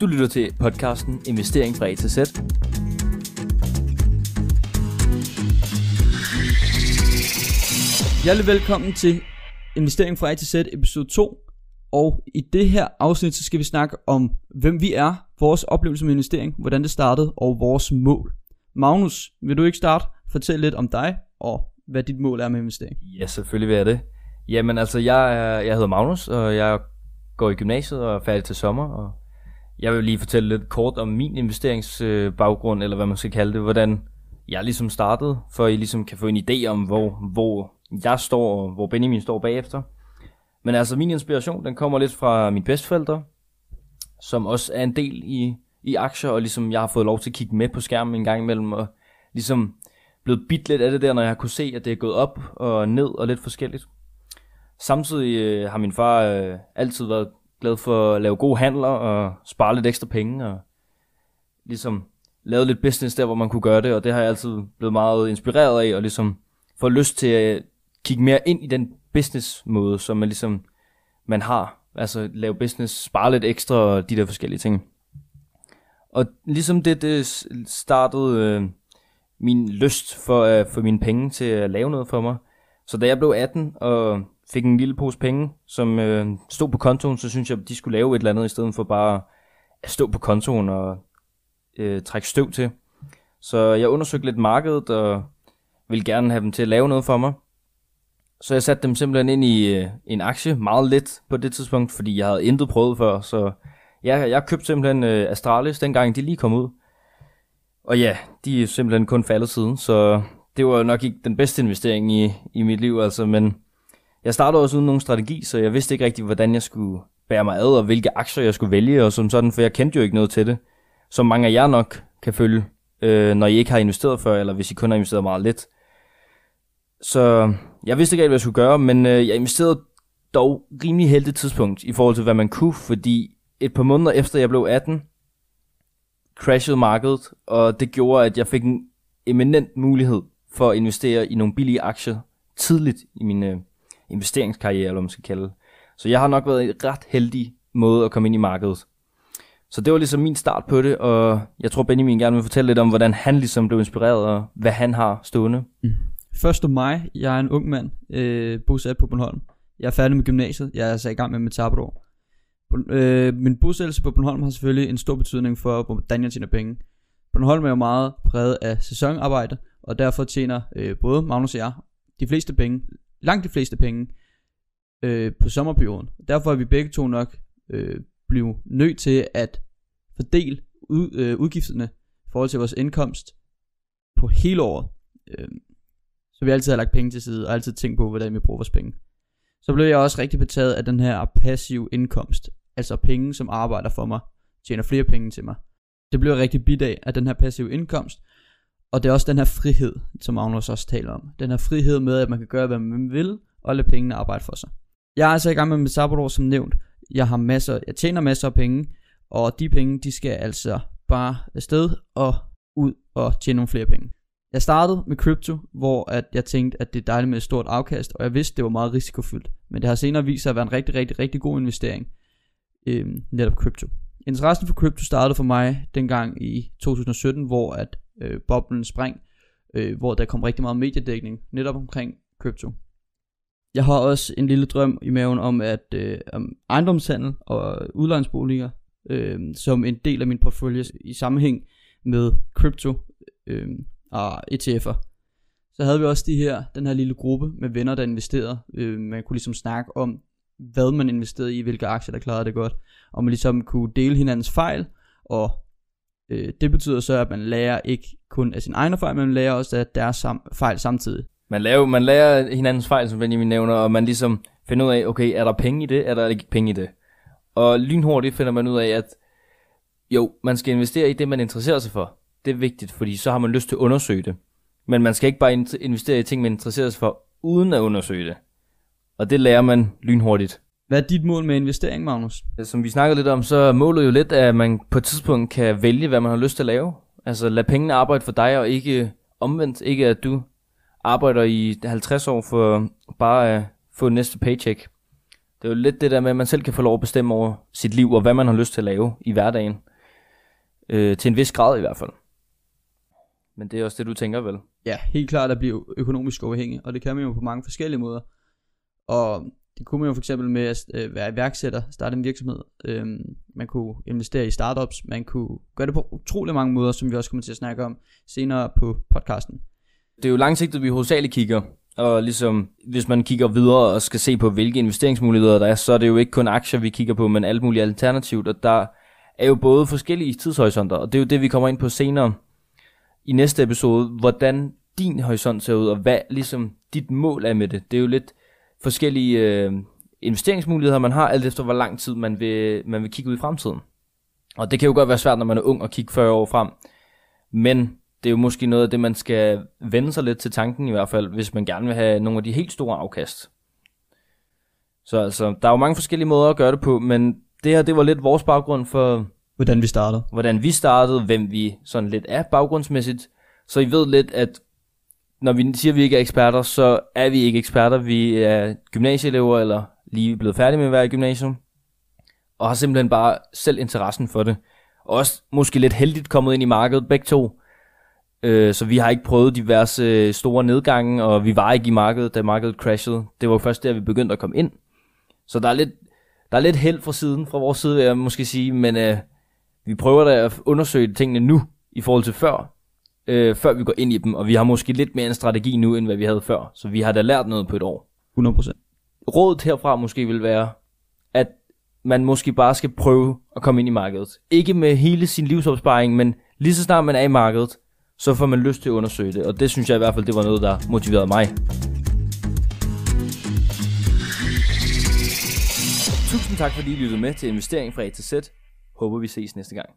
Du lytter til podcasten Investering fra A til Z. Hjertelig velkommen til Investering fra A til Z episode 2. Og i det her afsnit, så skal vi snakke om, hvem vi er, vores oplevelse med investering, hvordan det startede og vores mål. Magnus, vil du ikke starte? Fortæl lidt om dig og hvad dit mål er med investering. Ja, selvfølgelig vil jeg det. Jamen altså, jeg, er, jeg hedder Magnus, og jeg går i gymnasiet og er færdig til sommer. Og jeg vil lige fortælle lidt kort om min investeringsbaggrund, eller hvad man skal kalde det. Hvordan jeg ligesom startede, for I ligesom kan få en idé om, hvor, hvor jeg står, og hvor Benjamin står bagefter. Men altså, min inspiration, den kommer lidt fra mine bedstforældre, som også er en del i, i aktier, og ligesom jeg har fået lov til at kigge med på skærmen en gang imellem, og ligesom blevet bit lidt af det der, når jeg har kunne se, at det er gået op og ned og lidt forskelligt. Samtidig øh, har min far øh, altid været glad for at lave gode handler og spare lidt ekstra penge og ligesom lave lidt business der, hvor man kunne gøre det, og det har jeg altid blevet meget inspireret af, og ligesom få lyst til at kigge mere ind i den business måde, som man ligesom man har. Altså lave business, spare lidt ekstra og de der forskellige ting. Og ligesom det, det startede øh, min lyst for at få mine penge til at lave noget for mig. Så da jeg blev 18 og fik en lille pose penge, som øh, stod på kontoen, så synes jeg, de skulle lave et eller andet, i stedet for bare at stå på kontoen og øh, trække støv til. Så jeg undersøgte lidt markedet, og ville gerne have dem til at lave noget for mig. Så jeg satte dem simpelthen ind i øh, en aktie, meget lidt på det tidspunkt, fordi jeg havde intet prøvet før. Så jeg, jeg købte simpelthen øh, Astralis, dengang de lige kom ud. Og ja, de er simpelthen kun faldet siden, så det var nok ikke den bedste investering i, i mit liv, altså, men jeg startede også uden nogen strategi, så jeg vidste ikke rigtig, hvordan jeg skulle bære mig ad, og hvilke aktier jeg skulle vælge, og som sådan, for jeg kendte jo ikke noget til det. Som mange af jer nok kan følge, øh, når I ikke har investeret før, eller hvis I kun har investeret meget lidt. Så jeg vidste ikke rigtig, hvad jeg skulle gøre, men øh, jeg investerede dog rimelig heldigt tidspunkt i forhold til, hvad man kunne, fordi et par måneder efter jeg blev 18, crashede markedet, og det gjorde, at jeg fik en eminent mulighed for at investere i nogle billige aktier tidligt i min øh, investeringskarriere, eller hvad man skal kalde det. Så jeg har nok været en ret heldig måde at komme ind i markedet. Så det var ligesom min start på det, og jeg tror Benjamin gerne vil fortælle lidt om, hvordan han ligesom blev inspireret, og hvad han har stående. Mm. Først om mig, jeg er en ung mand, øh, bosat på Bornholm. Jeg er færdig med gymnasiet, jeg er altså i gang med mit sabbatår. Øh, min bosættelse på Bornholm har selvfølgelig en stor betydning for, hvordan jeg tjener penge. Bornholm er jo meget præget af sæsonarbejde, og derfor tjener øh, både Magnus og jeg de fleste penge, langt de fleste penge, øh, på sommerperioden. Derfor er vi begge to nok øh, blevet nødt til at fordele ud, øh, udgifterne i forhold til vores indkomst på hele året. Øh, så vi altid har lagt penge til side, og altid tænkt på, hvordan vi bruger vores penge. Så blev jeg også rigtig betaget af den her passiv indkomst. Altså penge, som arbejder for mig, tjener flere penge til mig. Det blev jeg rigtig bidag af, af den her passive indkomst. Og det er også den her frihed, som Magnus også taler om. Den her frihed med, at man kan gøre, hvad man vil, og lade pengene arbejde for sig. Jeg er altså i gang med mit sabbatår, som nævnt. Jeg har masser, jeg tjener masser af penge, og de penge, de skal altså bare afsted og ud og tjene nogle flere penge. Jeg startede med krypto, hvor at jeg tænkte, at det er dejligt med et stort afkast, og jeg vidste, det var meget risikofyldt. Men det har senere vist sig at være en rigtig, rigtig, rigtig god investering, øhm, netop krypto. Interessen for krypto startede for mig dengang i 2017, hvor at øh, boblen spring, øh, hvor der kom rigtig meget mediedækning netop omkring krypto. Jeg har også en lille drøm i maven om at øh, om ejendomshandel og udlejningsboliger øh, som en del af min portefølje i sammenhæng med krypto øh, og ETF'er. Så havde vi også de her, den her lille gruppe med venner, der investerede. Øh, man kunne ligesom snakke om, hvad man investerede i, hvilke aktier, der klarede det godt. Og man ligesom kunne dele hinandens fejl, og øh, det betyder så, at man lærer ikke kun af sin egen fejl, men man lærer også af deres sam- fejl samtidig. Man lærer, man lærer hinandens fejl, som Benjamin nævner, og man ligesom finder ud af, okay, er der penge i det, er der ikke penge i det? Og lynhurtigt finder man ud af, at jo, man skal investere i det, man interesserer sig for. Det er vigtigt, fordi så har man lyst til at undersøge det. Men man skal ikke bare investere i ting, man interesserer sig for, uden at undersøge det. Og det lærer man lynhurtigt. Hvad er dit mål med investering, Magnus? Som vi snakkede lidt om, så er målet jo lidt, at man på et tidspunkt kan vælge, hvad man har lyst til at lave. Altså lad pengene arbejde for dig, og ikke omvendt. Ikke at du arbejder i 50 år for bare at få næste paycheck. Det er jo lidt det der med, at man selv kan få lov at bestemme over sit liv, og hvad man har lyst til at lave i hverdagen. Øh, til en vis grad i hvert fald. Men det er også det, du tænker vel? Ja, helt klart at blive økonomisk uafhængig, og det kan man jo på mange forskellige måder. Og det kunne man jo for eksempel med at øh, være iværksætter, starte en virksomhed. Øhm, man kunne investere i startups, man kunne gøre det på utrolig mange måder, som vi også kommer til at snakke om senere på podcasten. Det er jo langsigtet, vi hovedsageligt kigger, og ligesom hvis man kigger videre og skal se på, hvilke investeringsmuligheder der er, så er det jo ikke kun aktier, vi kigger på, men alt muligt alternativt, og der er jo både forskellige tidshorisonter, og det er jo det, vi kommer ind på senere i næste episode, hvordan din horisont ser ud, og hvad ligesom dit mål er med det. Det er jo lidt forskellige øh, investeringsmuligheder, man har, alt efter hvor lang tid man vil, man vil kigge ud i fremtiden. Og det kan jo godt være svært, når man er ung, at kigge 40 år frem. Men det er jo måske noget af det, man skal vende sig lidt til tanken i hvert fald, hvis man gerne vil have nogle af de helt store afkast. Så altså, der er jo mange forskellige måder at gøre det på, men det her, det var lidt vores baggrund for, Hvordan vi startede. hvordan vi startede, hvem vi sådan lidt er baggrundsmæssigt. Så I ved lidt, at når vi siger, at vi ikke er eksperter, så er vi ikke eksperter. Vi er gymnasieelever, eller lige blevet færdige med at være i gymnasium, og har simpelthen bare selv interessen for det. Og også måske lidt heldigt kommet ind i markedet begge to. Øh, så vi har ikke prøvet diverse øh, store nedgange, og vi var ikke i markedet, da markedet crashede. Det var først der, vi begyndte at komme ind. Så der er lidt, der er lidt held fra siden, fra vores side, vil jeg måske sige, men øh, vi prøver da at undersøge tingene nu, i forhold til før, øh, før vi går ind i dem, og vi har måske lidt mere en strategi nu, end hvad vi havde før, så vi har da lært noget på et år. 100%. Rådet herfra måske vil være, at man måske bare skal prøve at komme ind i markedet. Ikke med hele sin livsopsparing, men lige så snart man er i markedet, så får man lyst til at undersøge det, og det synes jeg i hvert fald, det var noget, der motiverede mig. Tusind tak fordi I lyttede med til Investering fra A til Z. Håber vi ses næste gang.